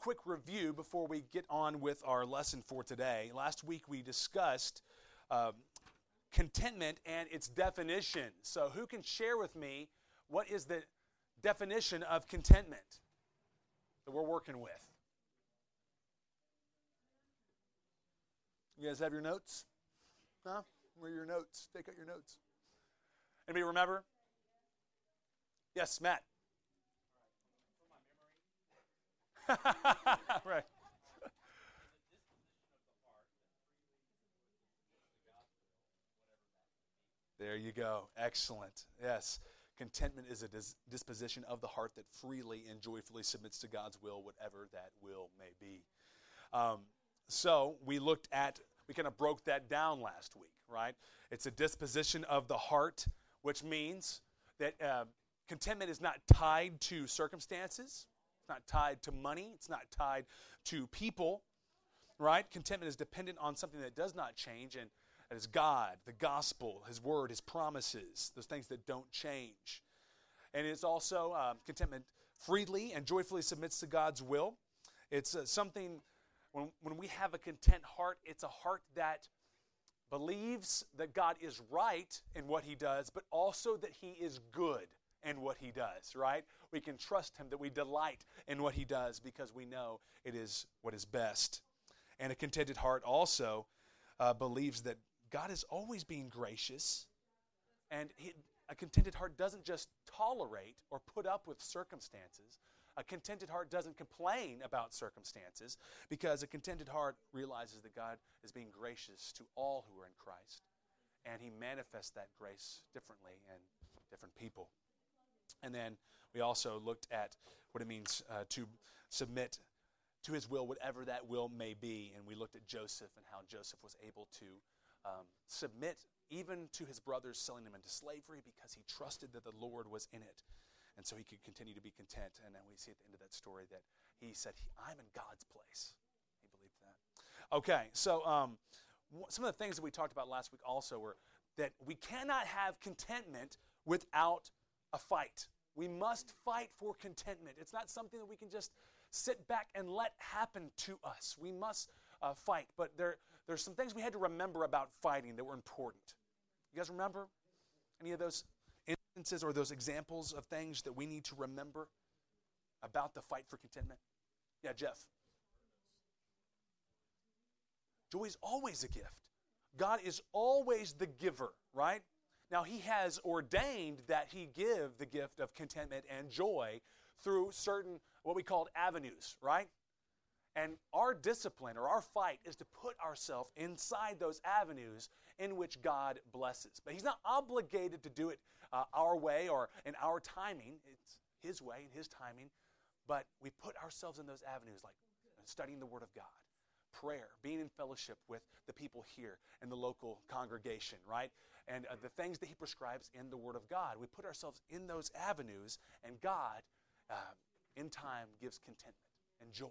quick review before we get on with our lesson for today. Last week we discussed uh, contentment and its definition. So, who can share with me what is the definition of contentment that we're working with? You guys have your notes? Huh? Where are your notes? Take out your notes. Anybody remember? Yes, Matt. Right. There you go. Excellent. Yes. Contentment is a dis- disposition of the heart that freely and joyfully submits to God's will, whatever that will may be. Um, so we looked at, we kind of broke that down last week, right? It's a disposition of the heart, which means that uh, contentment is not tied to circumstances, not tied to money, it's not tied to people, right? Contentment is dependent on something that does not change, and that is God, the gospel, His word, His promises, those things that don't change. And it's also um, contentment freely and joyfully submits to God's will. It's uh, something, when, when we have a content heart, it's a heart that believes that God is right in what He does, but also that He is good in what He does, right? We can trust Him, that we delight in what He does because we know it is what is best. And a contented heart also uh, believes that God is always being gracious, and he, a contented heart doesn't just tolerate or put up with circumstances. A contented heart doesn't complain about circumstances because a contented heart realizes that God is being gracious to all who are in Christ, and He manifests that grace differently in different people. And then we also looked at what it means uh, to submit to His will, whatever that will may be, and we looked at Joseph and how Joseph was able to um, submit even to his brothers selling him into slavery because he trusted that the Lord was in it. And so he could continue to be content. And then we see at the end of that story that he said, I'm in God's place. He believed that. Okay, so um, some of the things that we talked about last week also were that we cannot have contentment without a fight. We must fight for contentment. It's not something that we can just sit back and let happen to us. We must uh, fight. But there, there's some things we had to remember about fighting that were important. You guys remember any of those instances or those examples of things that we need to remember about the fight for contentment? Yeah, Jeff. Joy is always a gift. God is always the giver, right? Now, He has ordained that He give the gift of contentment and joy through certain, what we call avenues, right? And our discipline or our fight is to put ourselves inside those avenues in which God blesses. But He's not obligated to do it uh, our way or in our timing. It's His way and His timing. But we put ourselves in those avenues like studying the Word of God, prayer, being in fellowship with the people here in the local congregation, right? And uh, the things that He prescribes in the Word of God. We put ourselves in those avenues, and God, uh, in time, gives contentment and joy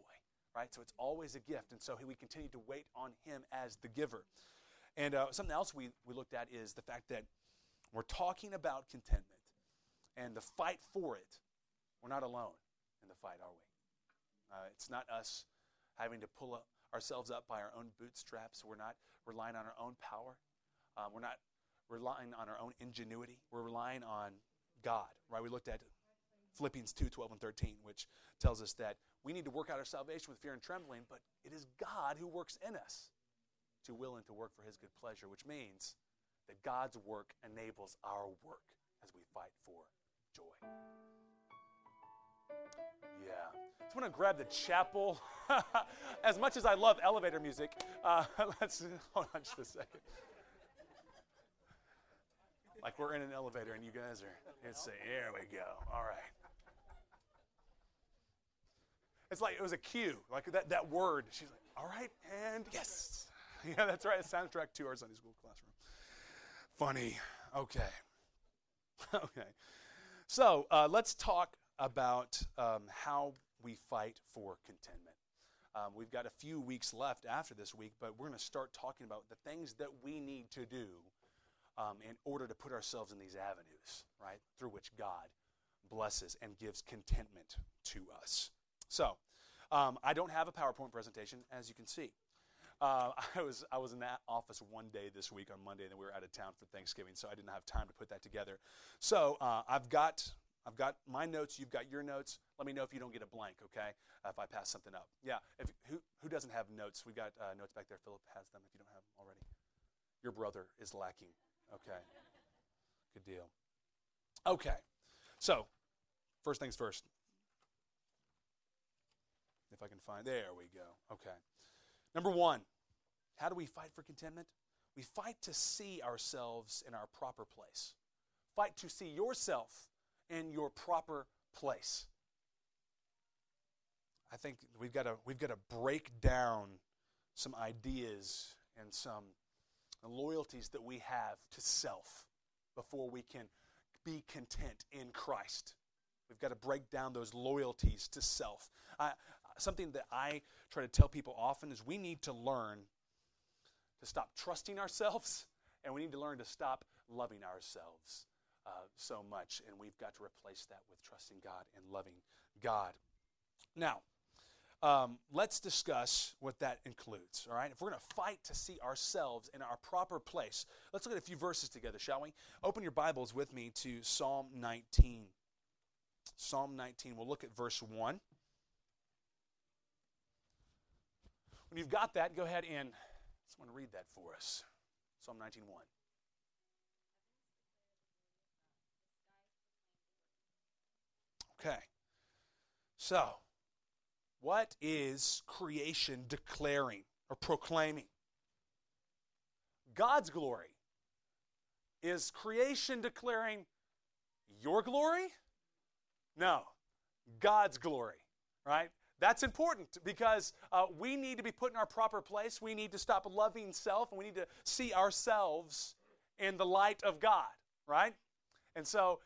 right? So it's always a gift. And so we continue to wait on Him as the giver. And uh, something else we, we looked at is the fact that we're talking about contentment and the fight for it. We're not alone in the fight, are we? Uh, it's not us having to pull up ourselves up by our own bootstraps. We're not relying on our own power. Uh, we're not relying on our own ingenuity. We're relying on God, right? We looked at Philippians 2 12 and 13, which tells us that we need to work out our salvation with fear and trembling, but it is God who works in us to will and to work for his good pleasure, which means that God's work enables our work as we fight for joy. Yeah. I just want to grab the chapel. as much as I love elevator music, uh, let's hold on just a second. Like we're in an elevator and you guys are, let's say, here we go. All right. It's like it was a cue, like that, that word. She's like, all right, and yes. Yeah, that's right. A soundtrack to our Sunday school classroom. Funny. Okay. okay. So uh, let's talk about um, how we fight for contentment. Um, we've got a few weeks left after this week, but we're going to start talking about the things that we need to do um, in order to put ourselves in these avenues, right, through which God blesses and gives contentment to us. So, Um, I don't have a PowerPoint presentation, as you can see. Uh, I was I was in that office one day this week on Monday, and then we were out of town for Thanksgiving, so I didn't have time to put that together. So uh, I've got I've got my notes. You've got your notes. Let me know if you don't get a blank, okay? If I pass something up. Yeah. If, who who doesn't have notes? We've got uh, notes back there. Philip has them. If you don't have them already, your brother is lacking. Okay. Good deal. Okay. So, first things first. If I can find, there we go. Okay. Number one, how do we fight for contentment? We fight to see ourselves in our proper place. Fight to see yourself in your proper place. I think we've got to we've got to break down some ideas and some loyalties that we have to self before we can be content in Christ. We've got to break down those loyalties to self. I, something that I try to tell people often is we need to learn to stop trusting ourselves and we need to learn to stop loving ourselves uh, so much. And we've got to replace that with trusting God and loving God. Now, um, let's discuss what that includes. All right, if we're going to fight to see ourselves in our proper place, let's look at a few verses together, shall we? Open your Bibles with me to Psalm 19. Psalm 19. We'll look at verse 1. When you've got that, go ahead and someone read that for us. Psalm 19:1. Okay. So, what is creation declaring or proclaiming? God's glory. Is creation declaring your glory? No, God's glory, right? That's important because uh, we need to be put in our proper place. We need to stop loving self and we need to see ourselves in the light of God, right? And so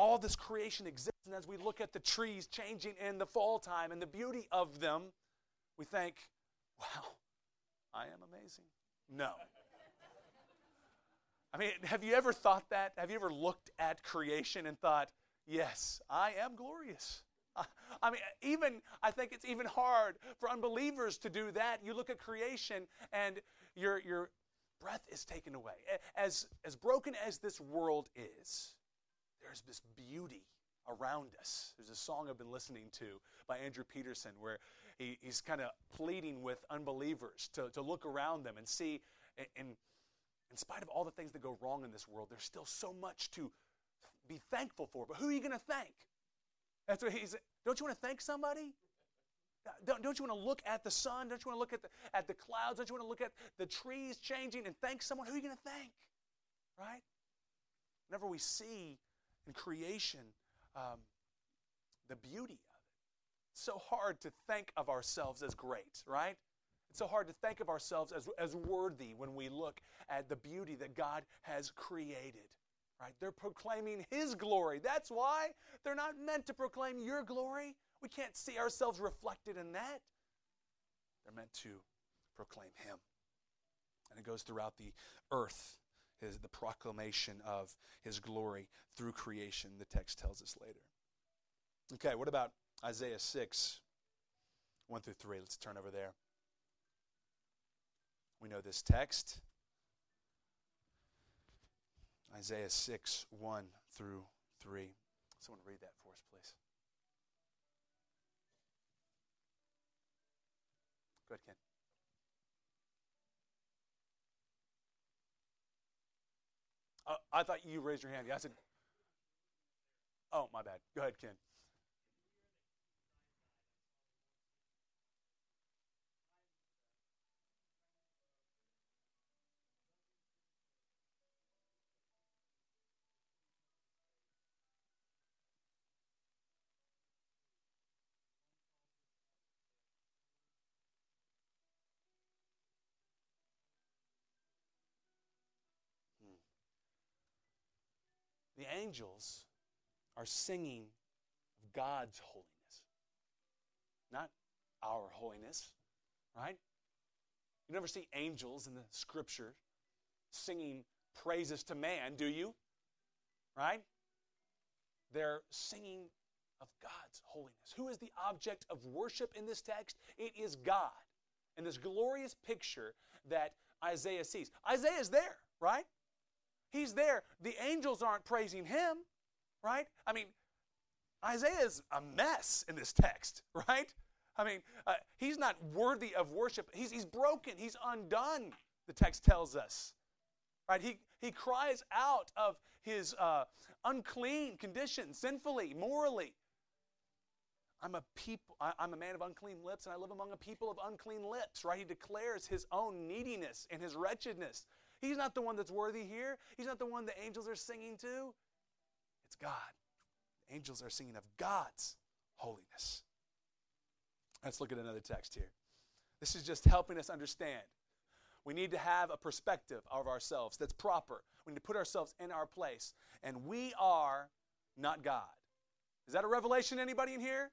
all this creation exists. And as we look at the trees changing in the fall time and the beauty of them, we think, wow, I am amazing. No. I mean, have you ever thought that? Have you ever looked at creation and thought, yes, I am glorious? I mean, even I think it's even hard for unbelievers to do that. You look at creation and your your breath is taken away. As as broken as this world is, there's this beauty around us. There's a song I've been listening to by Andrew Peterson where he, he's kind of pleading with unbelievers to, to look around them and see, in, in spite of all the things that go wrong in this world, there's still so much to be thankful for. But who are you going to thank? That's what he's. Don't you want to thank somebody? Don't, don't you want to look at the sun? Don't you want to look at the, at the clouds? Don't you want to look at the trees changing and thank someone? Who are you going to thank? Right? Whenever we see in creation um, the beauty of it, it's so hard to think of ourselves as great, right? It's so hard to think of ourselves as, as worthy when we look at the beauty that God has created. Right? They're proclaiming His glory. That's why they're not meant to proclaim your glory. We can't see ourselves reflected in that. They're meant to proclaim Him. And it goes throughout the earth, his, the proclamation of His glory through creation, the text tells us later. Okay, what about Isaiah 6, 1 through 3? Let's turn over there. We know this text. Isaiah 6, 1 through 3. Someone read that for us, please. Go ahead, Ken. Uh, I thought you raised your hand. Yeah, I said, oh, my bad. Go ahead, Ken. Angels are singing of God's holiness, not our holiness, right? You never see angels in the scripture singing praises to man, do you? Right? They're singing of God's holiness. Who is the object of worship in this text? It is God. And this glorious picture that Isaiah sees. Isaiah is there, right? He's there. The angels aren't praising him, right? I mean, Isaiah is a mess in this text, right? I mean, uh, he's not worthy of worship. He's, he's broken, he's undone, the text tells us. Right? He, he cries out of his uh, unclean condition, sinfully, morally. I'm a people. I, I'm a man of unclean lips, and I live among a people of unclean lips. Right? He declares his own neediness and his wretchedness. He's not the one that's worthy here. He's not the one the angels are singing to. It's God. The angels are singing of God's holiness. Let's look at another text here. This is just helping us understand. We need to have a perspective of ourselves that's proper. We need to put ourselves in our place. And we are not God. Is that a revelation anybody in here?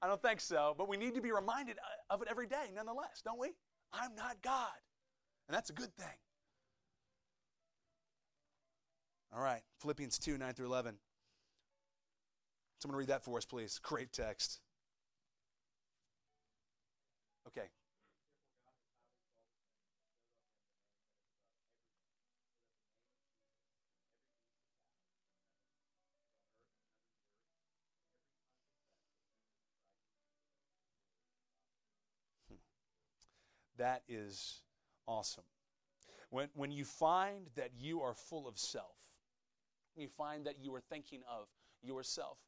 I don't think so, but we need to be reminded of it every day nonetheless, don't we? I'm not God. And that's a good thing. All right, Philippians 2 9 through 11. Someone read that for us, please. Great text. Okay. Hmm. That is awesome. When, when you find that you are full of self, you find that you are thinking of yourself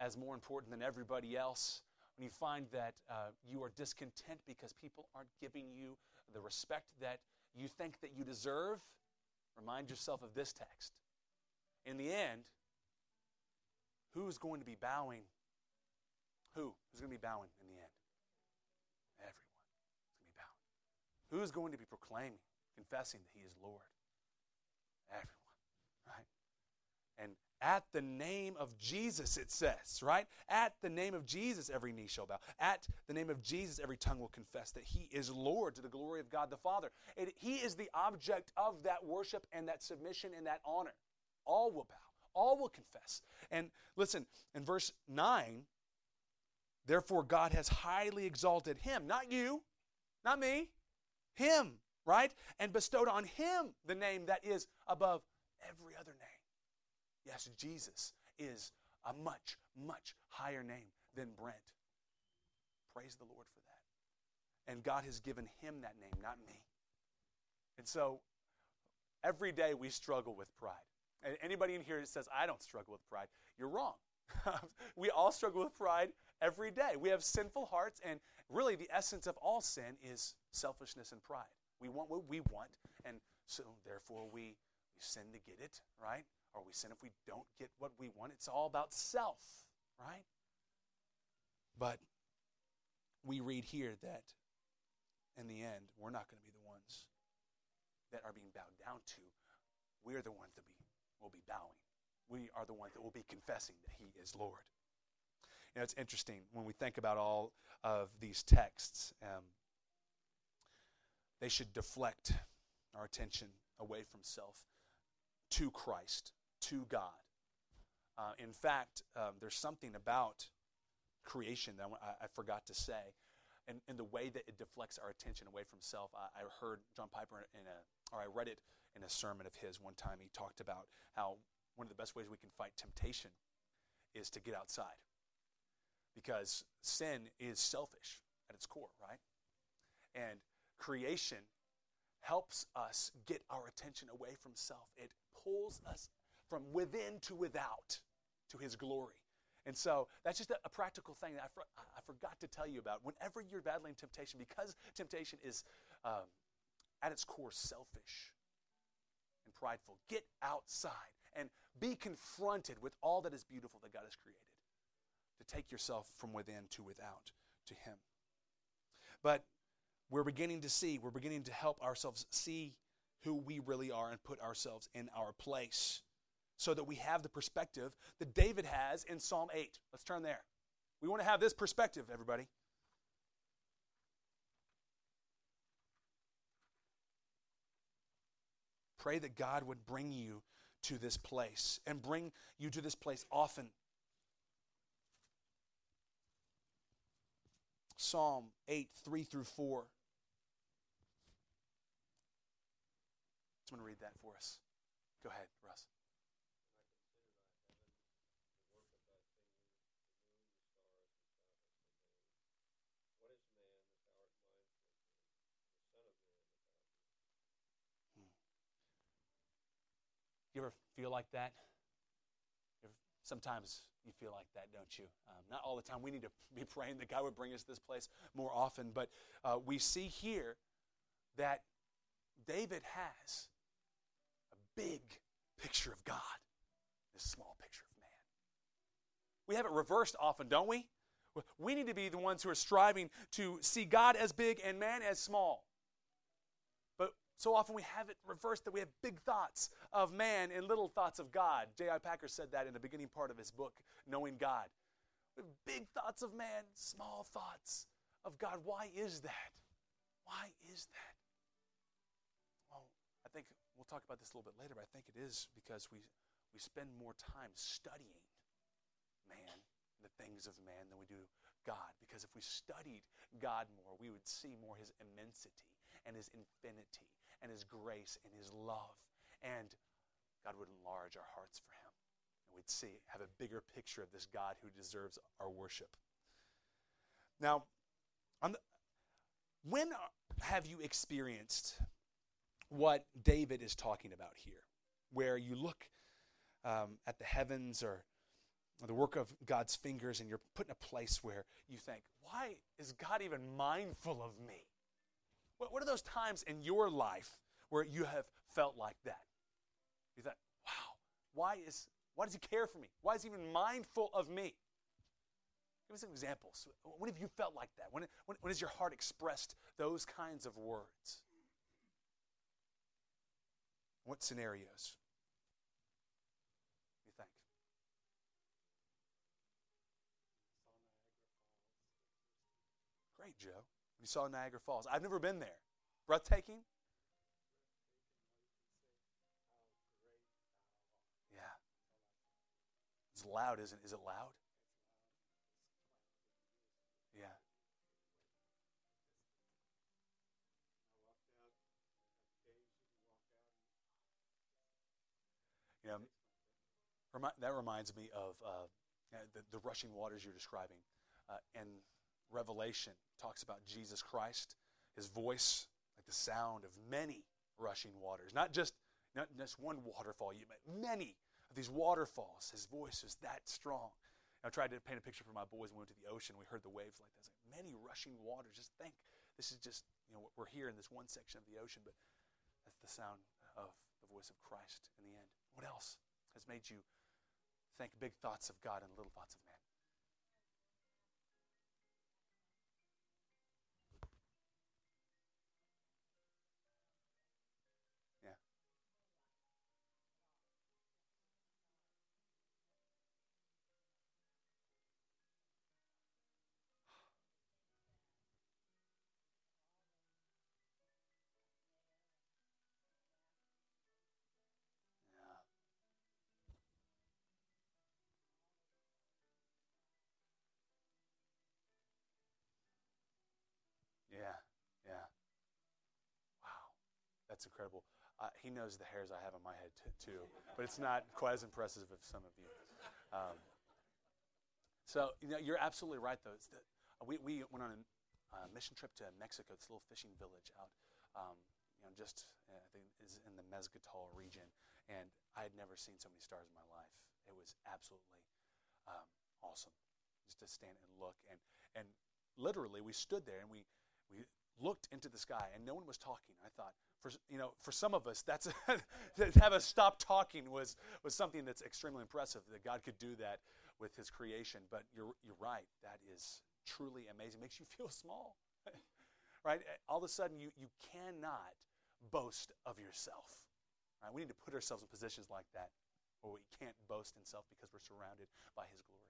as more important than everybody else, when you find that uh, you are discontent because people aren't giving you the respect that you think that you deserve, remind yourself of this text. In the end, who's going to be bowing? Who? Who's going to be bowing in the end? Everyone is going to be bowing. Who's going to be proclaiming, confessing that He is Lord? Everyone? And at the name of Jesus, it says, right? At the name of Jesus, every knee shall bow. At the name of Jesus, every tongue will confess that He is Lord to the glory of God the Father. It, he is the object of that worship and that submission and that honor. All will bow, all will confess. And listen, in verse 9, therefore God has highly exalted Him, not you, not me, Him, right? And bestowed on Him the name that is above every other name Yes, Jesus is a much, much higher name than Brent. Praise the Lord for that. And God has given him that name, not me. And so every day we struggle with pride. And anybody in here that says, I don't struggle with pride, you're wrong. we all struggle with pride every day. We have sinful hearts, and really the essence of all sin is selfishness and pride. We want what we want, and so therefore we, we sin to get it, right? Or we sin if we don't get what we want. It's all about self, right? But we read here that in the end, we're not going to be the ones that are being bowed down to. We're the ones that be, will be bowing. We are the ones that will be confessing that He is Lord. You know, it's interesting when we think about all of these texts, um, they should deflect our attention away from self to Christ to God. Uh, in fact, um, there's something about creation that I, I forgot to say, and, and, the way that it deflects our attention away from self. I, I, heard John Piper in a, or I read it in a sermon of his one time. He talked about how one of the best ways we can fight temptation is to get outside, because sin is selfish at its core, right? And creation helps us get our attention away from self. It pulls us from within to without to his glory. And so that's just a, a practical thing that I, for, I, forgot to tell you about. Whenever you're battling temptation, because temptation is um, at its core selfish and prideful, get outside and be confronted with all that is beautiful that God has created. To take yourself from within to without to Him. But we're beginning to see, we're beginning to help ourselves see who we really are and put ourselves in our place so that we have the perspective that David has in Psalm 8. Let's turn there. We want to have this perspective, everybody. Pray that God would bring you to this place and bring you to this place often. Psalm 8, 3 through 4. Someone read that for us. Go ahead, Russ. You ever feel like that? Sometimes you feel like that, don't you? Um, not all the time. We need to be praying that God would bring us to this place more often. But uh, we see here that David has a big picture of God, this small picture of man. We have it reversed often, don't we? We need to be the ones who are striving to see God as big and man as small. So often we have it reversed that we have big thoughts of man and little thoughts of God. J.I. Packer said that in the beginning part of his book, Knowing God. Big thoughts of man, small thoughts of God. Why is that? Why is that? Well, I think we'll talk about this a little bit later, but I think it is because we, we spend more time studying man, the things of man, than we do God. Because if we studied God more, we would see more his immensity and his infinity and His grace and His love. And God would enlarge our hearts for Him. And we'd see, have a bigger picture of this God who deserves our worship. Now, the, when have you experienced what David is talking about here? Where you look um, at the heavens or the work of God's fingers, and you're put in a place where you think, why is God even mindful of me? What, what are those times in your life where you have felt like that? You thought, wow, why, is, why does he care for me? Why is he even mindful of me? Give me some examples. When have you felt like that? When, when, when has your heart expressed those kinds of words? What scenarios? You think? Great, Joe. We saw Niagara Falls. I've never been there. Breathtaking? Yeah. It's loud, isn't it? Is it loud? Yeah. You know, that reminds me of uh, the, the, rushing waters you're describing. Uh, and Revelation talks about Jesus Christ, his voice, like the sound of many rushing waters. Not just, not just one waterfall, but many of these waterfalls. His voice is that strong. And I tried to paint a picture for my boys when we went to the ocean. We heard the waves like that. Like many rushing waters. Just think, this is just, you know, we're here in this one section of the ocean, but that's the sound of the voice of Christ in the end. What else has made you think big thoughts of God and little thoughts of man? That's incredible. Uh, he knows the hairs I have on my head t- too, but it's not quite as impressive as some of you. Um, so you know, you're absolutely right, though. We, we went on a uh, mission trip to Mexico. A little fishing village out, um, you know, just uh, I think is in the Mezquital region, and I had never seen so many stars in my life. It was absolutely um, awesome, just to stand and look, and and literally we stood there and we we looked into the sky, and no one was talking. I thought, for you know for some of us that's to have us stop talking was was something that's extremely impressive that God could do that with his creation. But you're you're right. That is truly amazing. Makes you feel small right? All of a sudden you you cannot boast of yourself right? We need to put ourselves in positions like that where we can't boast in self because we're surrounded by his glory.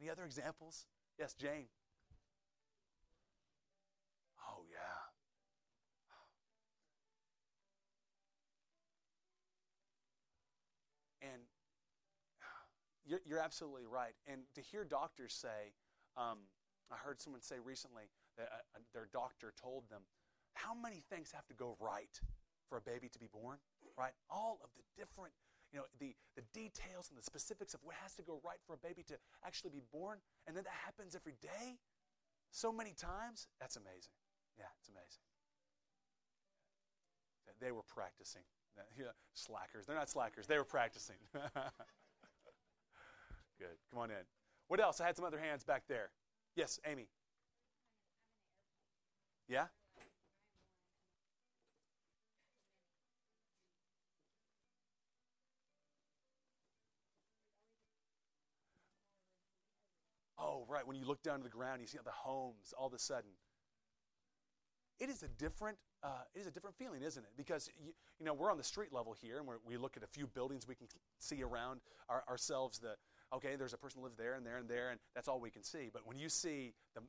Any other examples? Yes Jane oh yeah And you're, you're absolutely right. And to hear doctors say, um, I heard someone say recently that uh, uh, their doctor told them how many things have to go right for a baby to be born, right? All of the different, you know, the, the details and the specifics of what has to go right for a baby to actually be born, and then that happens every day so many times. That's amazing. Yeah, it's amazing. They were practicing. Slackers. They're not slackers. They were practicing. Good. Come on in. What else? I had some other hands back there. Yes, Amy. Yeah? Oh, right. When you look down to the ground, you see the homes all of a sudden. It is a different, uh, it is a different feeling, isn't it? Because you, you know we're on the street level here, and we look at a few buildings we can see around our, ourselves. The okay, there's a person lives there and there and there, and that's all we can see. But when you see the,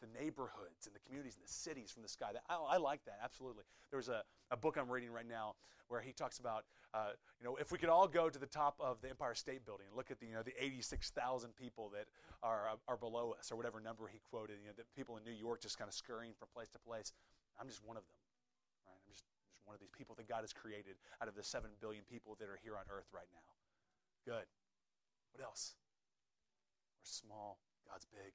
the neighborhoods and the communities and the cities from the sky, that, I, I like that, absolutely. There's a, a book I'm reading right now where he talks about, uh, you know, if we could all go to the top of the Empire State Building and look at the, you know, the 86,000 people that are, are below us, or whatever number he quoted, you know, the people in New York just kind of scurrying from place to place. I'm just one of them. Right? I'm just, just one of these people that God has created out of the 7 billion people that are here on earth right now. Good. What else? We're small. God's big.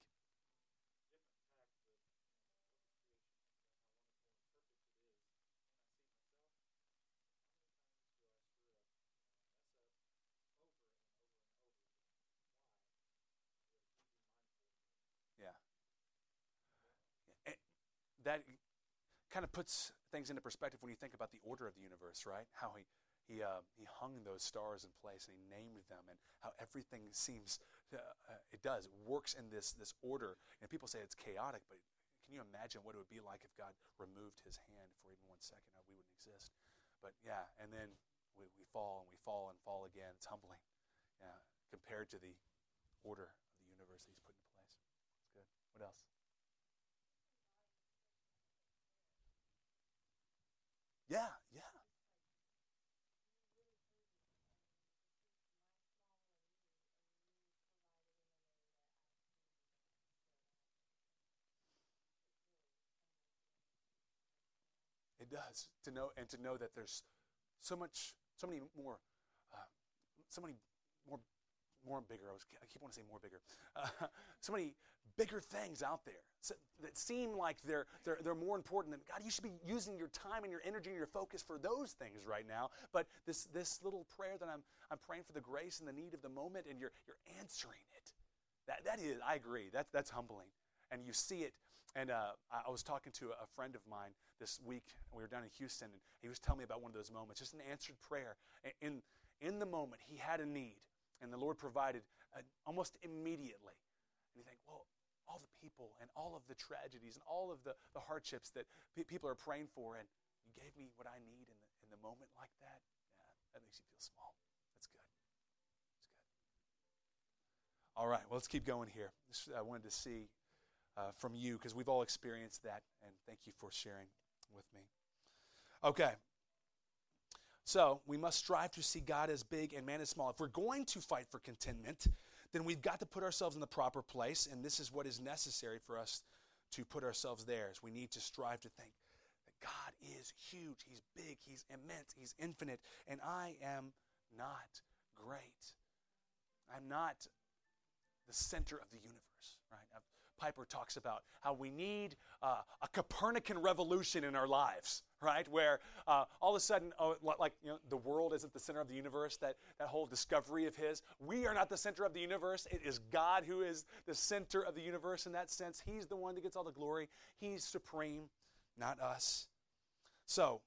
Yeah. that kind of puts things into perspective when you think about the order of the universe, right? How he he, uh, he hung those stars in place and he named them and how everything seems to, uh, it does it works in this this order. And people say it's chaotic but can you imagine what it would be like if god removed his hand for even one second? Uh, we wouldn't exist. But yeah and then we, we fall and we fall and fall again. It's humbling yeah, compared to the order of the universe that he's put in place. It's good. What else yeah yeah It does to know and to know that there's so much, so many more, uh, so many more, more bigger. I, was, I keep wanting to say more bigger. Uh, so many bigger things out there that seem like they're, they're, they're more important than God. You should be using your time and your energy and your focus for those things right now. But this, this little prayer that I'm, I'm praying for the grace and the need of the moment, and you're, you're answering it. That, that is, I agree. That's, that's humbling. And you see it and uh, I was talking to a friend of mine this week. We were down in Houston, and he was telling me about one of those moments, just an answered prayer. In, in the moment, he had a need, and the Lord provided uh, almost immediately. And you think, well, all the people and all of the tragedies and all of the, the hardships that pe- people are praying for, and you gave me what I need in the, in the moment like that? Yeah, that makes you feel small. That's good. That's good. All right, well, let's keep going here. I wanted to see uh, from you because we've all experienced that. And thank you for sharing with me. Okay. So we must strive to see God as big and man as small. If we're going to fight for contentment, then we've got to put ourselves in the proper place. And this is what is necessary for us to put ourselves there. Is we need to strive to think that God is huge. He's big. He's immense. He's infinite. And I am not great. I'm not the center of the universe, right? Piper talks about how we need uh, a Copernican revolution in our lives, right? Where uh, all of a sudden, oh, like you know, the world isn't the center of the universe. That that whole discovery of his, we are not the center of the universe. It is God who is the center of the universe. In that sense, He's the one that gets all the glory. He's supreme, not us. So,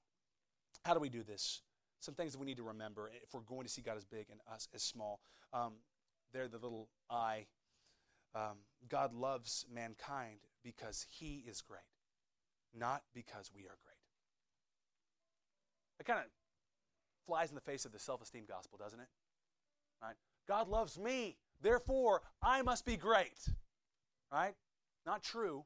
how do we do this? Some things that we need to remember if we're going to see God as big and us as small. Um, there, the little I um, God loves mankind because he is great, not because we are great. It kind of flies in the face of the self esteem gospel, doesn't it? Right? God loves me, therefore I must be great. Right? Not true.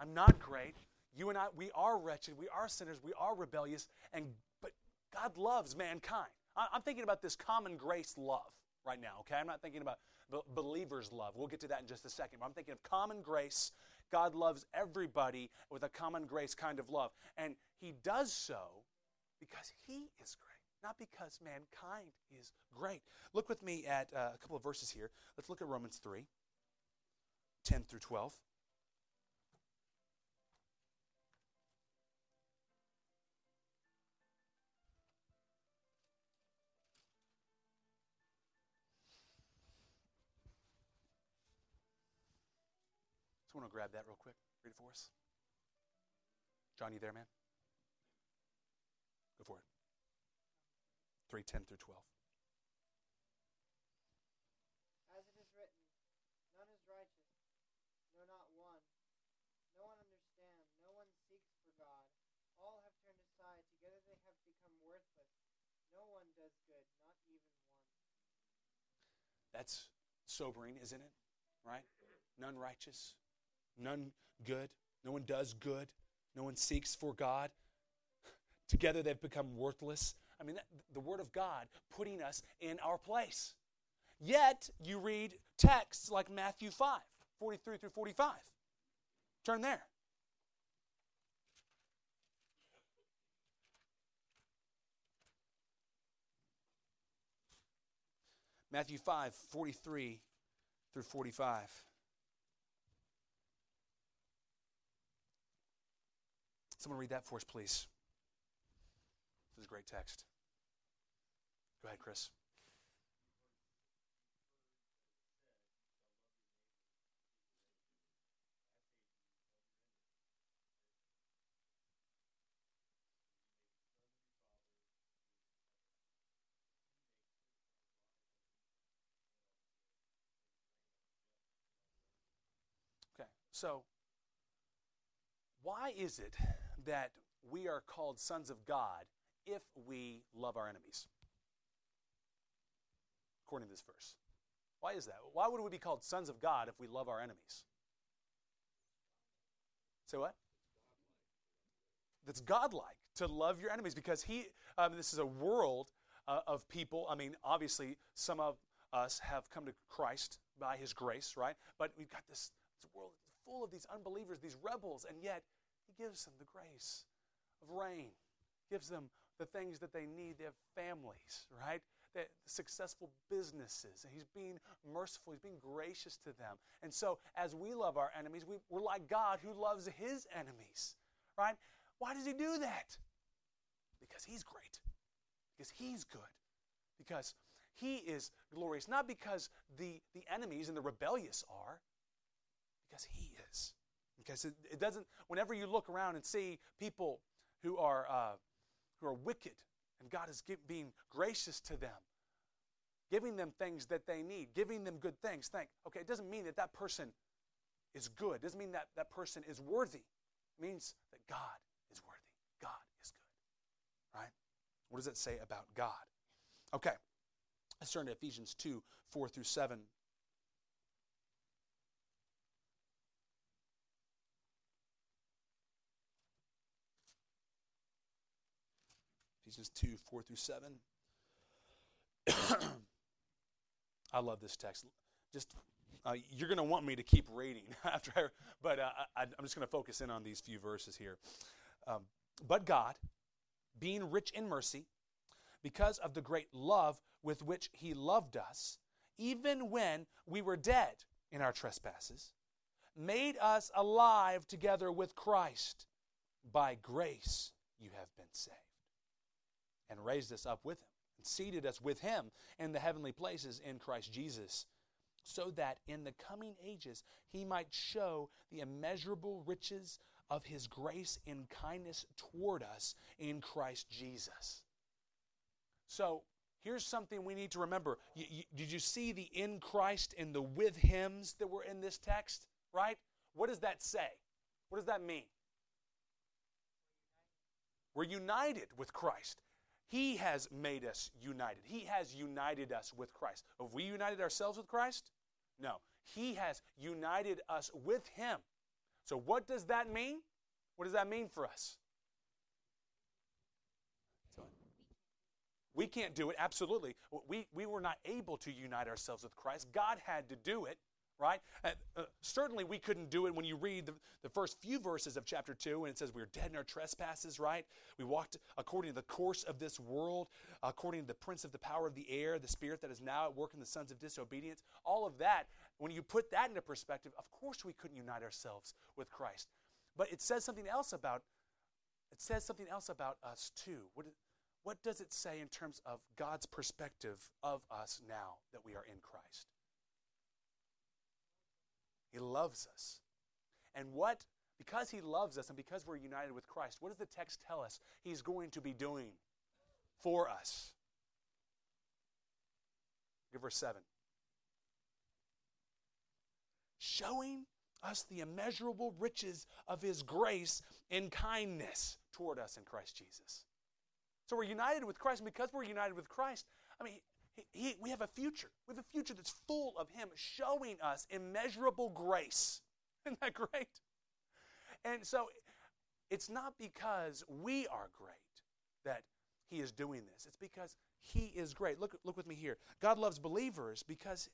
I'm not great. You and I, we are wretched. We are sinners. We are rebellious. And but God loves mankind. I'm thinking about this common grace love right now. Okay, I'm not thinking about be- believer's love. We'll get to that in just a second. But I'm thinking of common grace. God loves everybody with a common grace kind of love. And He does so because He is great, not because mankind is great. Look with me at uh, a couple of verses here. Let's look at Romans 3 10 through 12. Someone will grab that real quick. Read it for us. John, you there, man? Go for it. 310 through 12. As it is written, none is righteous, no, not one. No one understands, no one seeks for God. All have turned aside, together they have become worthless. No one does good, not even one. That's sobering, isn't it? Right? None righteous, none good, no one does good, no one seeks for God. Together they've become worthless. I mean, the Word of God putting us in our place. Yet, you read texts like Matthew 5, 43 through 45. Turn there. Matthew 5, 43 through 45. Someone read that for us, please. This great text. Go ahead, Chris. Okay, so why is it that we are called sons of God if we love our enemies? According to this verse. Why is that? Why would we be called sons of God if we love our enemies? Say what? That's godlike to love your enemies because he. Um, this is a world uh, of people. I mean, obviously, some of us have come to Christ by His grace, right? But we've got this, this world full of these unbelievers, these rebels, and yet He gives them the grace of rain, gives them the things that they need. They have families, right? They successful businesses, and He's being merciful. He's being gracious to them. And so, as we love our enemies, we, we're like God who loves His enemies, right? Why does He do that? Because He's great, because He's good, because He is glorious. Not because the, the enemies and the rebellious are, because He is. Because it, it doesn't, whenever you look around and see people who are, uh, who are wicked and God is give, being gracious to them, giving them things that they need, giving them good things, think, okay, it doesn't mean that that person is good. It doesn't mean that that person is worthy. It means that God is worthy. God is good. Right? What does it say about God? Okay. Let's turn to Ephesians 2 4 through 7. Ephesians 2 4 through 7. I love this text. Just uh, you're going to want me to keep reading after, I, but uh, I, am just going to focus in on these few verses here. Um, but God, being rich in mercy, because of the great love with which He loved us, even when we were dead in our trespasses, made us alive together with Christ. By grace you have been saved and raised us up with him and seated us with him in the heavenly places in Christ Jesus, so that in the coming ages he might show the immeasurable riches of his grace and kindness toward us in Christ Jesus. So, here's something we need to remember. You, you, did you see the in Christ and the with hymns that were in this text? Right? What does that say? What does that mean? We're united with Christ. He has made us united. He has united us with Christ. Have we united ourselves with Christ? No. He has united us with Him. So, what does that mean? What does that mean for us? We can't do it, absolutely. We, we were not able to unite ourselves with Christ. God had to do it, right? Uh, uh, certainly, we couldn't do it when you read the, the first few verses of chapter 2, and it says we were dead in our trespasses, right? We walked according to the course of this world, according to the prince of the power of the air, the spirit that is now at work in the sons of disobedience. All of that, when you put that into perspective, of course we couldn't unite ourselves with Christ. But it says something else about it says something else about us too. What, what does it say in terms of God's perspective of us now that we are in Christ? He loves us. And what, because He loves us and because we're united with Christ, what does the text tell us He's going to be doing for us? Give verse 7. Showing us the immeasurable riches of His grace and kindness toward us in Christ Jesus. So we're united with Christ, and because we're united with Christ, I mean, he, he, we have a future. We have a future that's full of Him showing us immeasurable grace. Isn't that great? And so it's not because we are great that He is doing this, it's because He is great. Look, look with me here. God loves believers because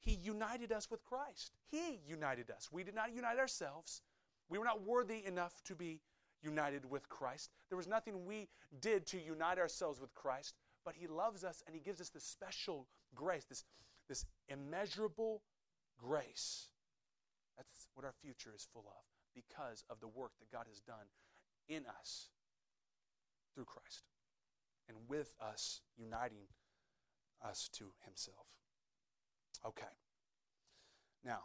He united us with Christ. He united us. We did not unite ourselves, we were not worthy enough to be united with Christ. There was nothing we did to unite ourselves with Christ, but He loves us and He gives us this special grace, this, this immeasurable grace. That's what our future is full of because of the work that God has done in us through Christ and with us, uniting us to Himself. Okay. Now,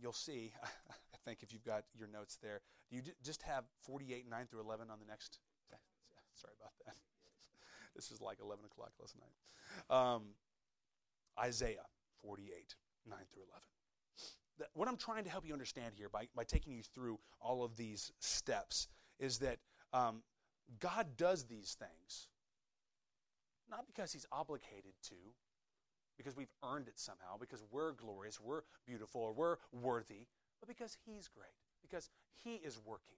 you'll see, I think, if you've got your notes there, you just have 48, 9 through 11 on the next? Sorry about that. This is like 11 o'clock last night. Um, Isaiah 48, 9 through 11. what I'm trying to help you understand here by, by taking you through all of these steps is that um, God does these things not because He's obligated to, because we've earned it somehow, because we're glorious, we're beautiful, or we're worthy, but because He's great, because He is working,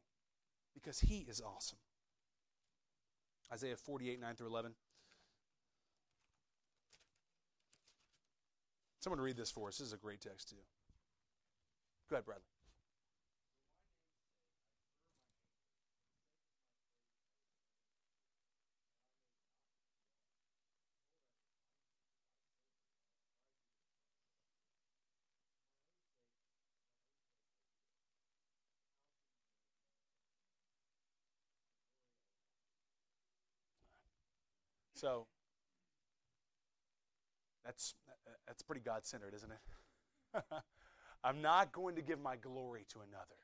because He is awesome. Isaiah 48, 9 through 11. Someone read this for us. This is a great text, too. Go ahead, Bradley. So that's that's pretty God-centered, isn't it? I'm not going to give my glory to another.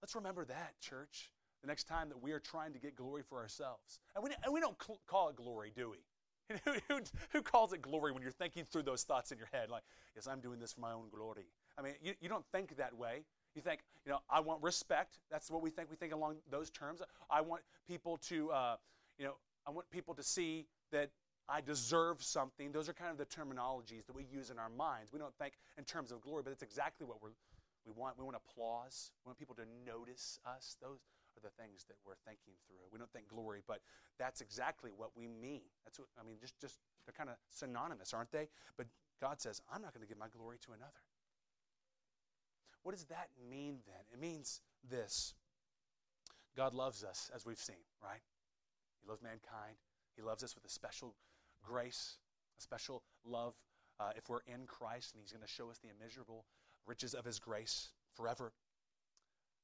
Let's remember that, church, the next time that we are trying to get glory for ourselves. And we, and we don't cl- call it glory, do we? who, who, who, calls it glory when you're thinking through those thoughts in your head? Like, yes, I'm doing this for my own glory. I mean, you, you don't think that way. You think, you know, I want respect. That's what we think. We think along those terms. I want people to, uh, you know, I want people to see that I deserve something. Those are kind of the terminologies that we use in our minds. We don't think in terms of glory, but it's exactly what we're, we want. We want applause. We want people to notice us. Those are the things that we're thinking through. We don't think glory, but that's exactly what we mean. That's what I mean. Just, just they're kind of synonymous, aren't they? But God says, I'm not going to give my glory to another. What does that mean then? It means this God loves us, as we've seen, right? He loves mankind. He loves us with a special grace, a special love uh, if we're in Christ, and He's going to show us the immeasurable riches of His grace forever.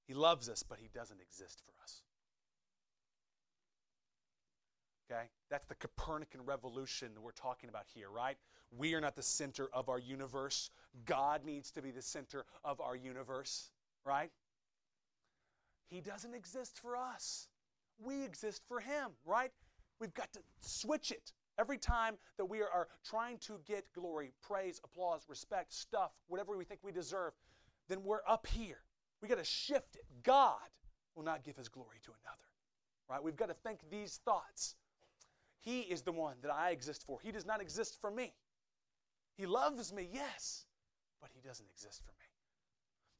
He loves us, but He doesn't exist for us. Okay? That's the Copernican revolution that we're talking about here, right? We are not the center of our universe. God needs to be the center of our universe, right? He doesn't exist for us. We exist for Him, right? We've got to switch it. Every time that we are trying to get glory, praise, applause, respect, stuff, whatever we think we deserve, then we're up here. We got to shift it. God will not give his glory to another. Right? We've got to think these thoughts. He is the one that I exist for. He does not exist for me. He loves me, yes, but he doesn't exist for me.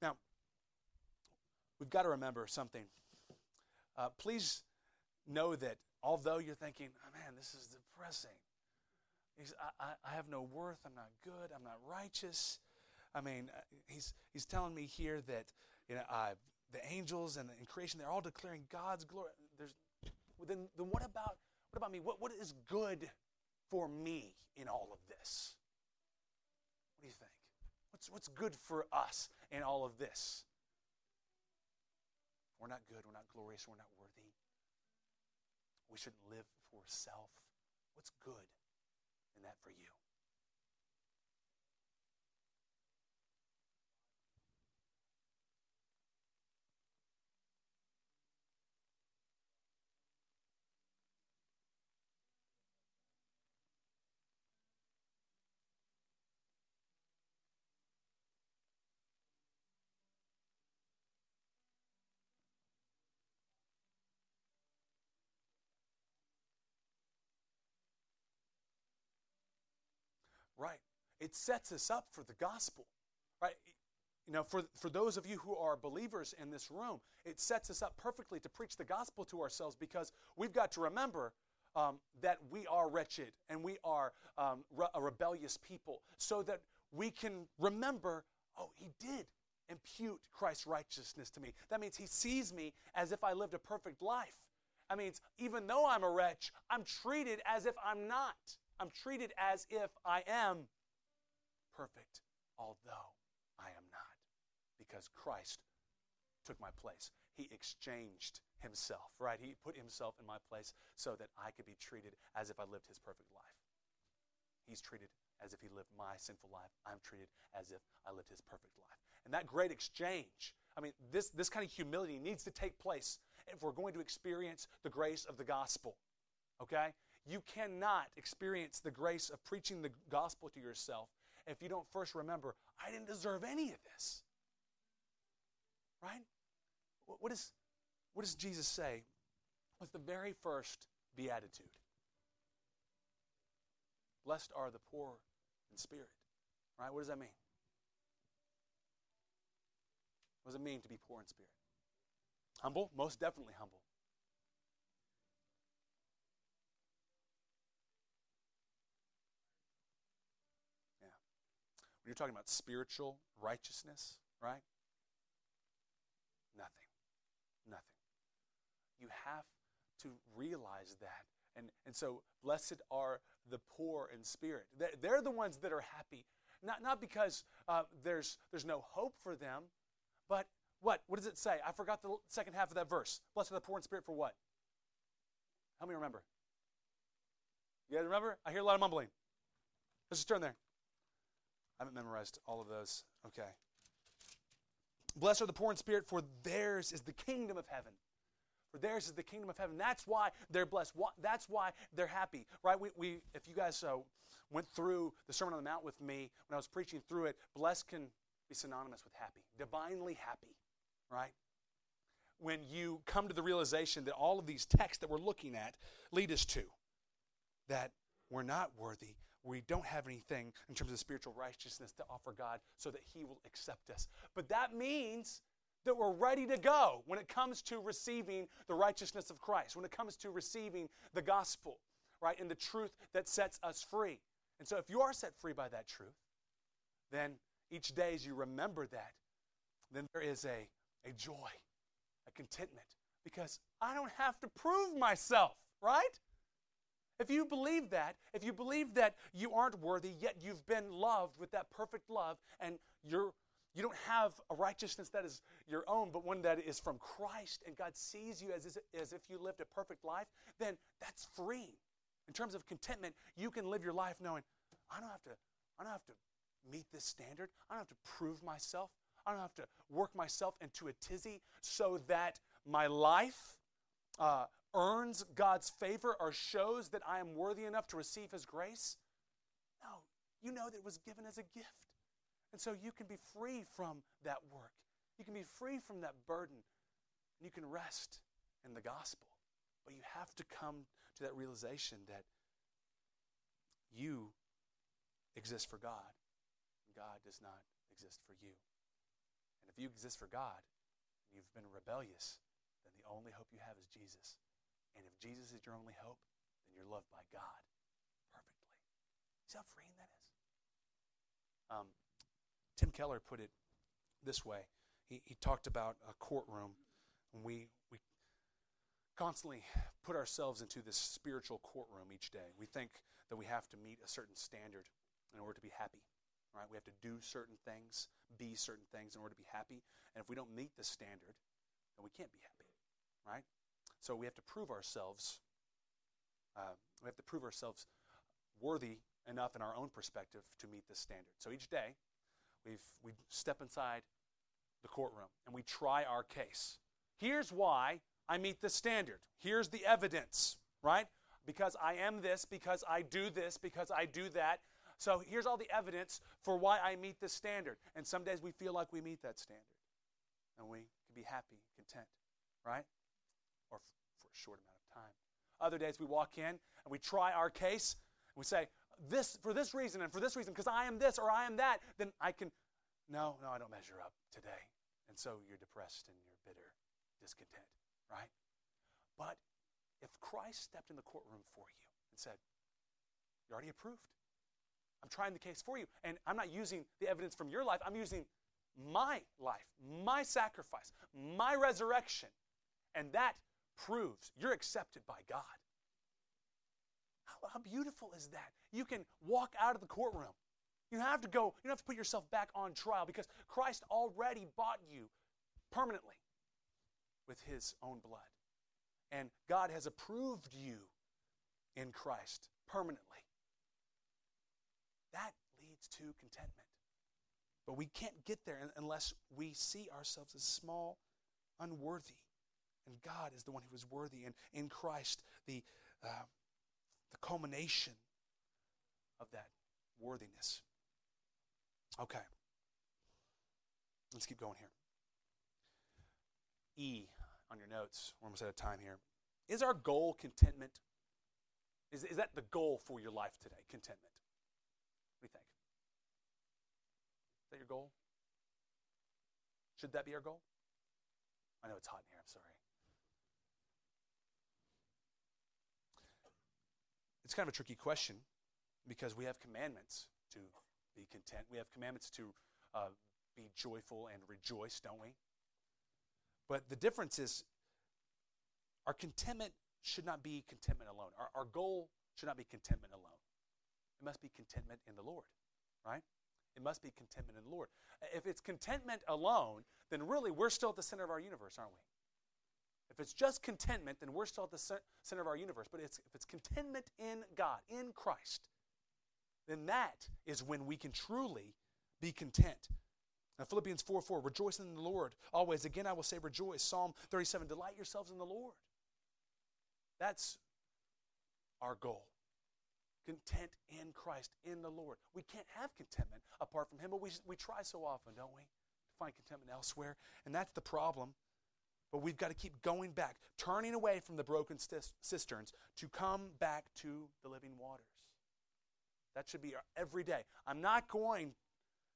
Now, we've got to remember something uh, please know that although you're thinking, oh, man, this is depressing. He's, I, I, I have no worth. I'm not good. I'm not righteous. I mean, uh, he's, he's telling me here that you know, uh, the angels and, and creation, they're all declaring God's glory. There's, then, then what about what about me? What, what is good for me in all of this? What do you think? What's, what's good for us in all of this? We're not good. We're not glorious. We're not worthy. We shouldn't live for self. What's good in that for you? Right. It sets us up for the gospel. Right? You know, for, for those of you who are believers in this room, it sets us up perfectly to preach the gospel to ourselves because we've got to remember um, that we are wretched and we are um, re- a rebellious people so that we can remember, oh, he did impute Christ's righteousness to me. That means he sees me as if I lived a perfect life. That means even though I'm a wretch, I'm treated as if I'm not. I'm treated as if I am perfect, although I am not, because Christ took my place. He exchanged himself, right? He put himself in my place so that I could be treated as if I lived his perfect life. He's treated as if he lived my sinful life. I'm treated as if I lived his perfect life. And that great exchange, I mean, this, this kind of humility needs to take place if we're going to experience the grace of the gospel. Okay? You cannot experience the grace of preaching the gospel to yourself if you don't first remember, I didn't deserve any of this. Right? What, is, what does Jesus say with the very first beatitude? Blessed are the poor in spirit. Right? What does that mean? What does it mean to be poor in spirit? Humble? Most definitely humble. When you're talking about spiritual righteousness, right? Nothing. Nothing. You have to realize that. And, and so, blessed are the poor in spirit. They're, the ones that are happy. Not, not because uh, there's, there's no hope for them, but what? What does it say? I forgot the second half of that verse. Blessed are the poor in spirit for what? Help me remember. You guys remember? I hear a lot of mumbling. Let's just turn there. I haven't memorized all of those. Okay. Blessed are the poor in spirit, for theirs is the kingdom of heaven. For theirs is the kingdom of heaven. That's why they're blessed. That's why they're happy, right? We, we if you guys uh, went through the Sermon on the Mount with me when I was preaching through it, blessed can be synonymous with happy, divinely happy, right? When you come to the realization that all of these texts that we're looking at lead us to that we're not worthy, we don't have anything in terms of spiritual righteousness to offer God so that He will accept us. But that means that we're ready to go when it comes to receiving the righteousness of Christ, when it comes to receiving the gospel, right, and the truth that sets us free. And so if you are set free by that truth, then each day as you remember that, then there is a, a joy, a contentment, because I don't have to prove myself, right? If you believe that, if you believe that you aren't worthy, yet you've been loved with that perfect love, and you're you don't have a righteousness that is your own, but one that is from Christ, and God sees you as, as if you lived a perfect life, then that's free. In terms of contentment, you can live your life knowing, I don't have to, I don't have to meet this standard. I don't have to prove myself. I don't have to work myself into a tizzy so that my life uh, earns God's favor or shows that I am worthy enough to receive His grace. No, you know that it was given as a gift. And so you can be free from that work. You can be free from that burden. And you can rest in the gospel. But you have to come to that realization that you exist for God. And God does not exist for you. And if you exist for God and you've been rebellious, then the only hope you have is Jesus. And if Jesus is your only hope, then you're loved by God perfectly. See how freeing that is? Um, Tim Keller put it this way. He, he talked about a courtroom, and we, we constantly put ourselves into this spiritual courtroom each day. We think that we have to meet a certain standard in order to be happy. Right? We have to do certain things, be certain things in order to be happy. And if we don't meet the standard, then we can't be happy. Right? So we have to prove ourselves. Uh, we have to prove ourselves worthy enough in our own perspective to meet this standard. So each day, we we step inside the courtroom and we try our case. Here's why I meet the standard. Here's the evidence, right? Because I am this, because I do this, because I do that. So here's all the evidence for why I meet the standard. And some days we feel like we meet that standard. And we can be happy, content, right? Or f- for a short amount of time. Other days we walk in and we try our case we say, this for this reason and for this reason, because I am this or I am that, then I can no, no, I don't measure up today. And so you're depressed and you're bitter, discontent, right? But if Christ stepped in the courtroom for you and said, You're already approved. I'm trying the case for you. And I'm not using the evidence from your life, I'm using my life, my sacrifice, my resurrection. And that proves you're accepted by God. How, how, beautiful is that? You can walk out of the courtroom. You have to go, you don't have to put yourself back on trial because Christ already bought you permanently with his own blood. And God has approved you in Christ permanently. That leads to contentment. But we can't get there unless we see ourselves as small, unworthy. And God is the one who is worthy. And in Christ, the, uh, the culmination of that worthiness. Okay. Let's keep going here. E on your notes. We're almost out of time here. Is our goal contentment? Is, is that the goal for your life today? Contentment. What do you think? Is that your goal? Should that be our goal? I know it's hot in here. I'm sorry. It's kind of a tricky question because we have commandments to be content. We have commandments to uh, be joyful and rejoice, don't we? But the difference is our contentment should not be contentment alone. Our, our goal should not be contentment alone. It must be contentment in the Lord, right? It must be contentment in the Lord. If it's contentment alone, then really we're still at the center of our universe, aren't we? If it's just contentment, then we're still at the center of our universe. But it's, if it's contentment in God, in Christ, then that is when we can truly be content. Now, Philippians 4 4, rejoice in the Lord always. Again, I will say rejoice. Psalm 37, delight yourselves in the Lord. That's our goal. Content in Christ, in the Lord. We can't have contentment apart from Him, but we, we try so often, don't we? To find contentment elsewhere. And that's the problem. But we've got to keep going back, turning away from the broken cisterns to come back to the living waters. That should be our every day. I'm not going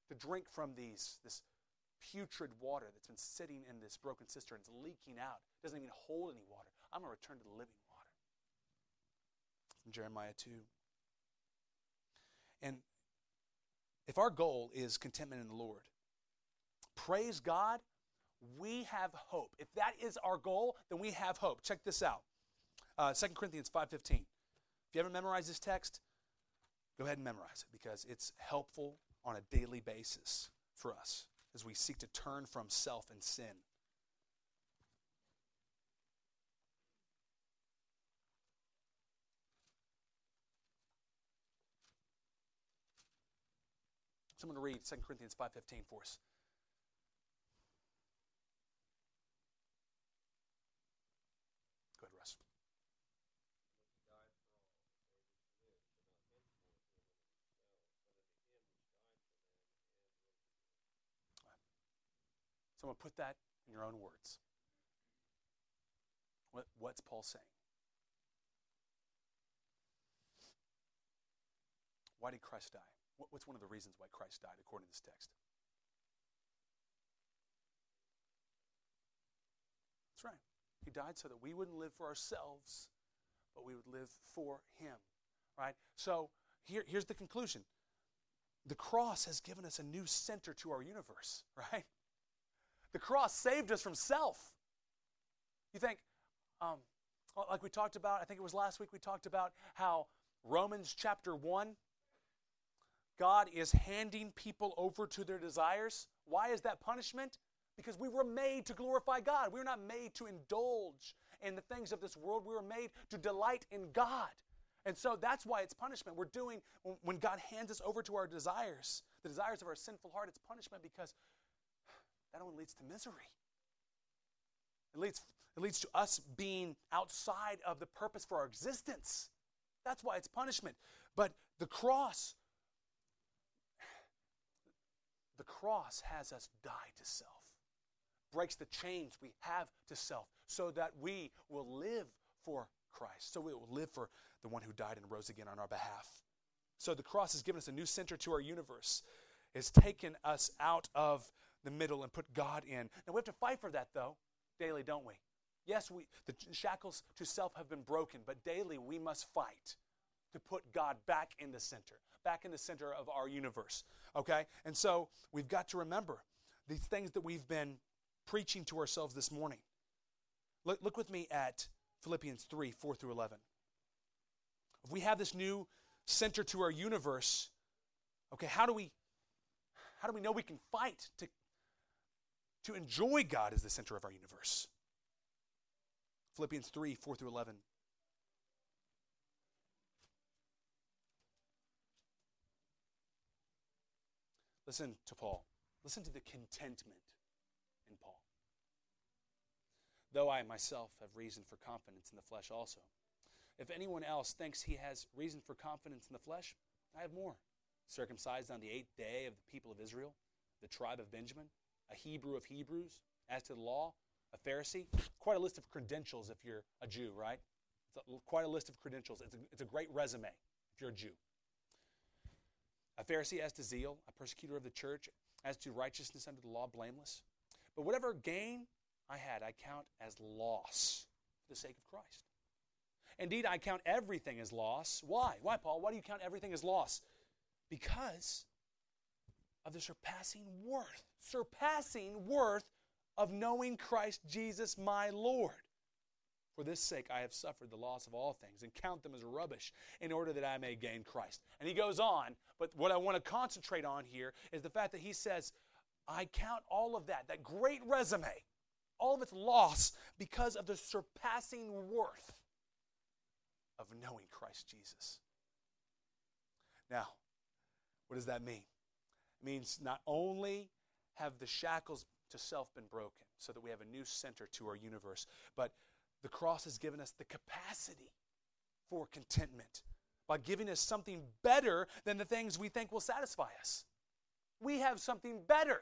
to drink from these, this putrid water that's been sitting in this broken cistern. It's leaking out. It doesn't even hold any water. I'm going to return to the living water. From Jeremiah 2. And if our goal is contentment in the Lord, praise God, we have hope. If that is our goal, then we have hope. Check this out. Uh, 2 Corinthians 5.15. If you haven't memorized this text, Go ahead and memorize it because it's helpful on a daily basis for us as we seek to turn from self and sin. So I'm going to read 2 Corinthians 5.15 for us. Put that in your own words. What, what's Paul saying? Why did Christ die? What, what's one of the reasons why Christ died according to this text? That's right. He died so that we wouldn't live for ourselves, but we would live for Him. Right? So here, here's the conclusion the cross has given us a new center to our universe, right? The cross saved us from self. You think, um, like we talked about, I think it was last week we talked about how Romans chapter 1, God is handing people over to their desires. Why is that punishment? Because we were made to glorify God. We were not made to indulge in the things of this world. We were made to delight in God. And so that's why it's punishment. We're doing, when God hands us over to our desires, the desires of our sinful heart, it's punishment because that only leads to misery. It leads, it leads to us being outside of the purpose for our existence. That's why it's punishment. But the cross, the cross has us die to self, breaks the chains we have to self, so that we will live for Christ. So we will live for the one who died and rose again on our behalf. So the cross has given us a new center to our universe. It's taken us out of the middle and put God in. Now we have to fight for that though, daily, don't we? Yes, we the shackles to self have been broken, but daily we must fight to put God back in the center, back in the center of our universe. Okay? And so we've got to remember these things that we've been preaching to ourselves this morning. Look, look with me at Philippians 3 4 through 11. If we have this new center to our universe, okay, how do we how do we know we can fight to to enjoy God as the center of our universe? Philippians 3 4 through 11. Listen to Paul. Listen to the contentment in Paul. Though I myself have reason for confidence in the flesh also. If anyone else thinks he has reason for confidence in the flesh, I have more. Circumcised on the eighth day of the people of Israel, the tribe of Benjamin, a Hebrew of Hebrews, as to the law, a Pharisee. Quite a list of credentials if you're a Jew, right? It's a, quite a list of credentials. It's a, it's a great resume if you're a Jew. A Pharisee as to zeal, a persecutor of the church, as to righteousness under the law, blameless. But whatever gain I had, I count as loss for the sake of Christ. Indeed, I count everything as loss. Why? Why, Paul? Why do you count everything as loss? Because of the surpassing worth, surpassing worth of knowing Christ Jesus my Lord. For this sake I have suffered the loss of all things and count them as rubbish in order that I may gain Christ. And he goes on, but what I want to concentrate on here is the fact that he says, I count all of that, that great resume, all of its loss because of the surpassing worth of knowing Christ Jesus. Now, what does that mean? Means not only have the shackles to self been broken so that we have a new center to our universe, but the cross has given us the capacity for contentment by giving us something better than the things we think will satisfy us. We have something better.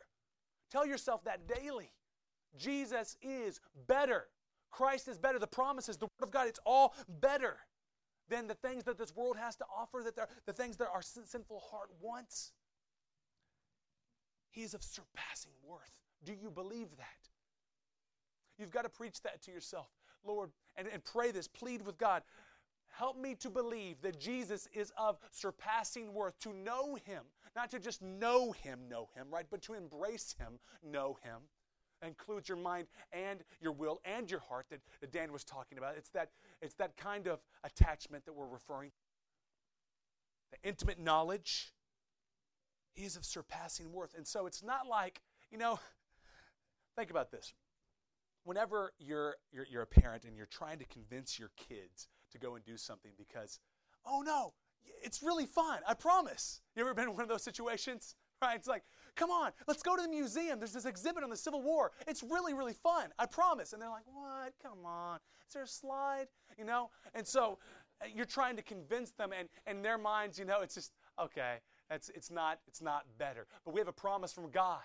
Tell yourself that daily. Jesus is better. Christ is better. The promises, the Word of God, it's all better than the things that this world has to offer, that the things that our sinful heart wants. He is of surpassing worth. Do you believe that? You've got to preach that to yourself, Lord, and, and pray this. Plead with God. Help me to believe that Jesus is of surpassing worth, to know Him, not to just know Him, know Him, right, but to embrace Him, know Him. Includes your mind and your will and your heart that, that Dan was talking about. It's that, it's that kind of attachment that we're referring to. The intimate knowledge. He is of surpassing worth. And so it's not like, you know, think about this. Whenever you're, you're, you're a parent and you're trying to convince your kids to go and do something because, oh no, it's really fun, I promise. You ever been in one of those situations? Right? It's like, come on, let's go to the museum. There's this exhibit on the Civil War. It's really, really fun, I promise. And they're like, what? Come on. Is there a slide? You know? And so uh, you're trying to convince them, and in their minds, you know, it's just, okay, it's, it's, not, it's not better. But we have a promise from God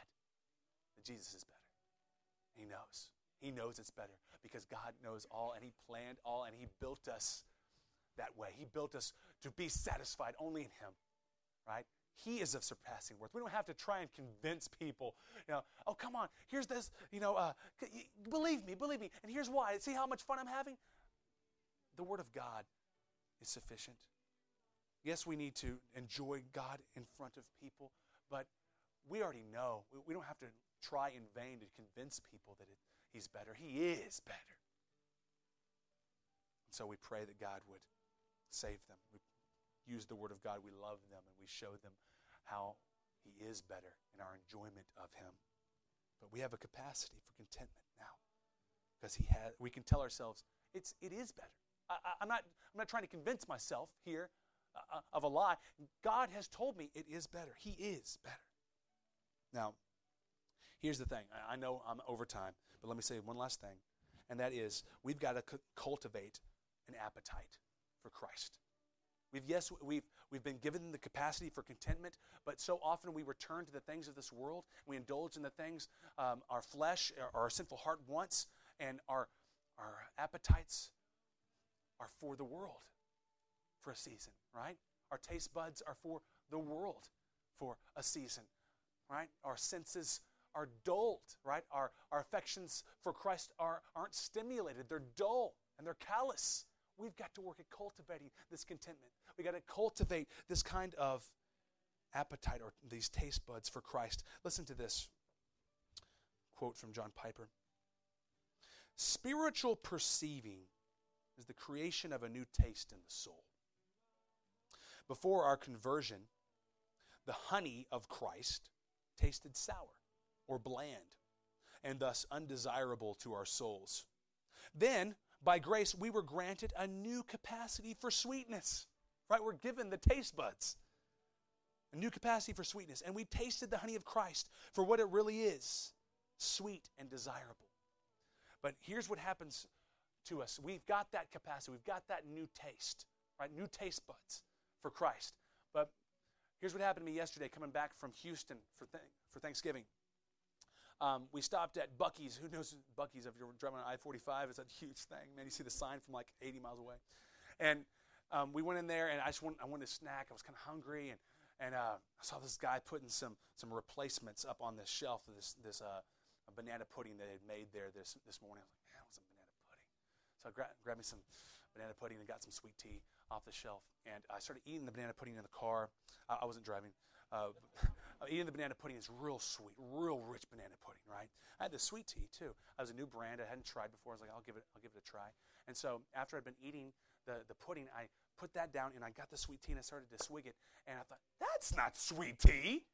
that Jesus is better. He knows. He knows it's better because God knows all and He planned all and He built us that way. He built us to be satisfied only in Him, right? He is of surpassing worth. We don't have to try and convince people, you know, oh, come on, here's this, you know, uh, believe me, believe me. And here's why. See how much fun I'm having? The Word of God is sufficient. Yes, we need to enjoy God in front of people, but we already know. We don't have to try in vain to convince people that it, He's better. He is better. And so we pray that God would save them. We use the Word of God. We love them and we show them how He is better in our enjoyment of Him. But we have a capacity for contentment now because He has. We can tell ourselves it's it is better. I, am not I'm not trying to convince myself here uh, uh, of a lie. God has told me it is better. He is better. Now, here's the thing. I, know I'm over time, but let me say one last thing, and that is we've got to c- cultivate an appetite for Christ. We've yes, we've we've been given the capacity for contentment, but so often we return to the things of this world. We indulge in the things um, our flesh, our, our sinful heart wants, and our our appetites are for the world for a season, right? Our taste buds are for the world for a season, right? Our senses are dulled, right? Our, our affections for Christ are, aren't stimulated, they're dull and they're callous. We've got to work at cultivating this contentment. We've got to cultivate this kind of appetite or these taste buds for Christ. Listen to this quote from John Piper Spiritual perceiving is the creation of a new taste in the soul. Before our conversion, the honey of Christ tasted sour or bland and thus undesirable to our souls. Then, by grace, we were granted a new capacity for sweetness. Right? We're given the taste buds, a new capacity for sweetness. And we tasted the honey of Christ for what it really is sweet and desirable. But here's what happens to us we've got that capacity, we've got that new taste, right? New taste buds for Christ. But here's what happened to me yesterday coming back from Houston for, th- for Thanksgiving. Um, we stopped at Buc-ee's. Who knows Buc-ee's if you're driving on I 45? It's a huge thing. Man, you see the sign from like 80 miles away. And um, we went in there, and I just wanted, I wanted a snack. I was kind of hungry, and, and uh, I saw this guy putting some, some replacements up on this shelf of this, this uh, banana pudding that they had made there this, this morning. I was like, man, want some banana pudding. So I gra- grabbed me some banana pudding and got some sweet tea off the shelf. And I started eating the banana pudding in the car. I, I wasn't driving. Uh, eating the banana pudding is real sweet, real rich banana pudding, right? I had the sweet tea too. I was a new brand I hadn't tried before. I was like, I'll give it, I'll give it a try. And so after I'd been eating the, the pudding, I put that down and I got the sweet tea and I started to swig it. And I thought, that's not sweet tea.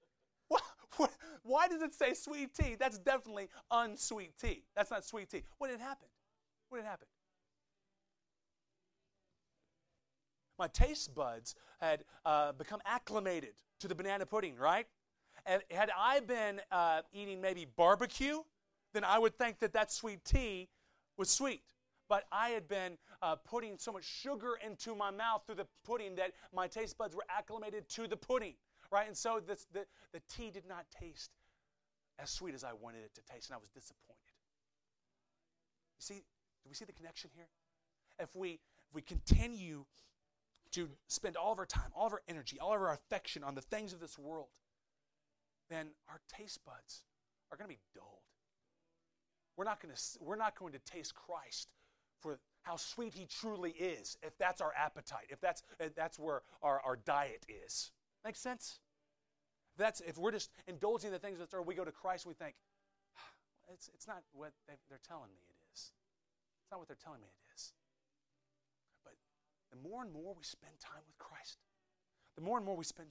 What, what, why does it say sweet tea? That's definitely unsweet tea. That's not sweet tea. What had happened? What had happened? My taste buds had uh, become acclimated to the banana pudding, right? And had I been uh, eating maybe barbecue, then I would think that that sweet tea was sweet. But I had been uh, putting so much sugar into my mouth through the pudding that my taste buds were acclimated to the pudding, right? And so this, the, the tea did not taste as sweet as I wanted it to taste, and I was disappointed. You see, do we see the connection here? If we, if we continue to spend all of our time, all of our energy, all of our affection on the things of this world, then our taste buds are going to be dulled. We're not going to, we're not going to taste Christ for how sweet he truly is if that's our appetite, if that's, if that's where our, our diet is. Makes sense? If, that's, if we're just indulging the things that are, we go to Christ and we think, it's, it's not what they're telling me it is. It's not what they're telling me it is. The more and more we spend time with Christ, the more and more we spend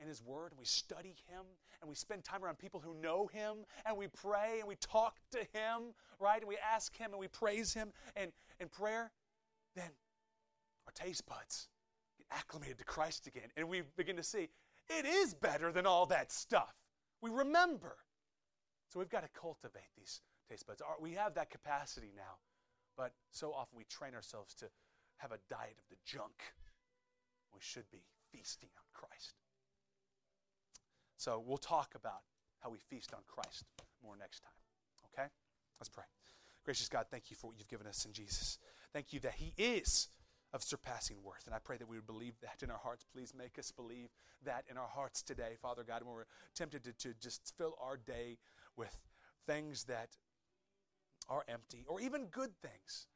in His Word and we study Him and we spend time around people who know Him and we pray and we talk to Him, right? And we ask Him and we praise Him and in prayer, then our taste buds get acclimated to Christ again and we begin to see it is better than all that stuff. We remember. So we've got to cultivate these taste buds. We have that capacity now, but so often we train ourselves to have a diet of the junk. We should be feasting on Christ. So we'll talk about how we feast on Christ more next time. Okay? Let's pray. Gracious God, thank you for what you've given us in Jesus. Thank you that He is of surpassing worth. And I pray that we would believe that in our hearts. Please make us believe that in our hearts today, Father God, when we're tempted to, to just fill our day with things that are empty or even good things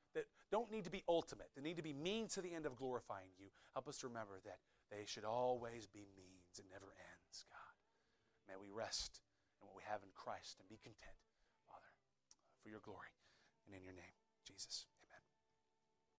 don't need to be ultimate, they need to be means to the end of glorifying you. Help us to remember that they should always be means. It never ends, God. May we rest in what we have in Christ and be content, Father, for your glory and in your name.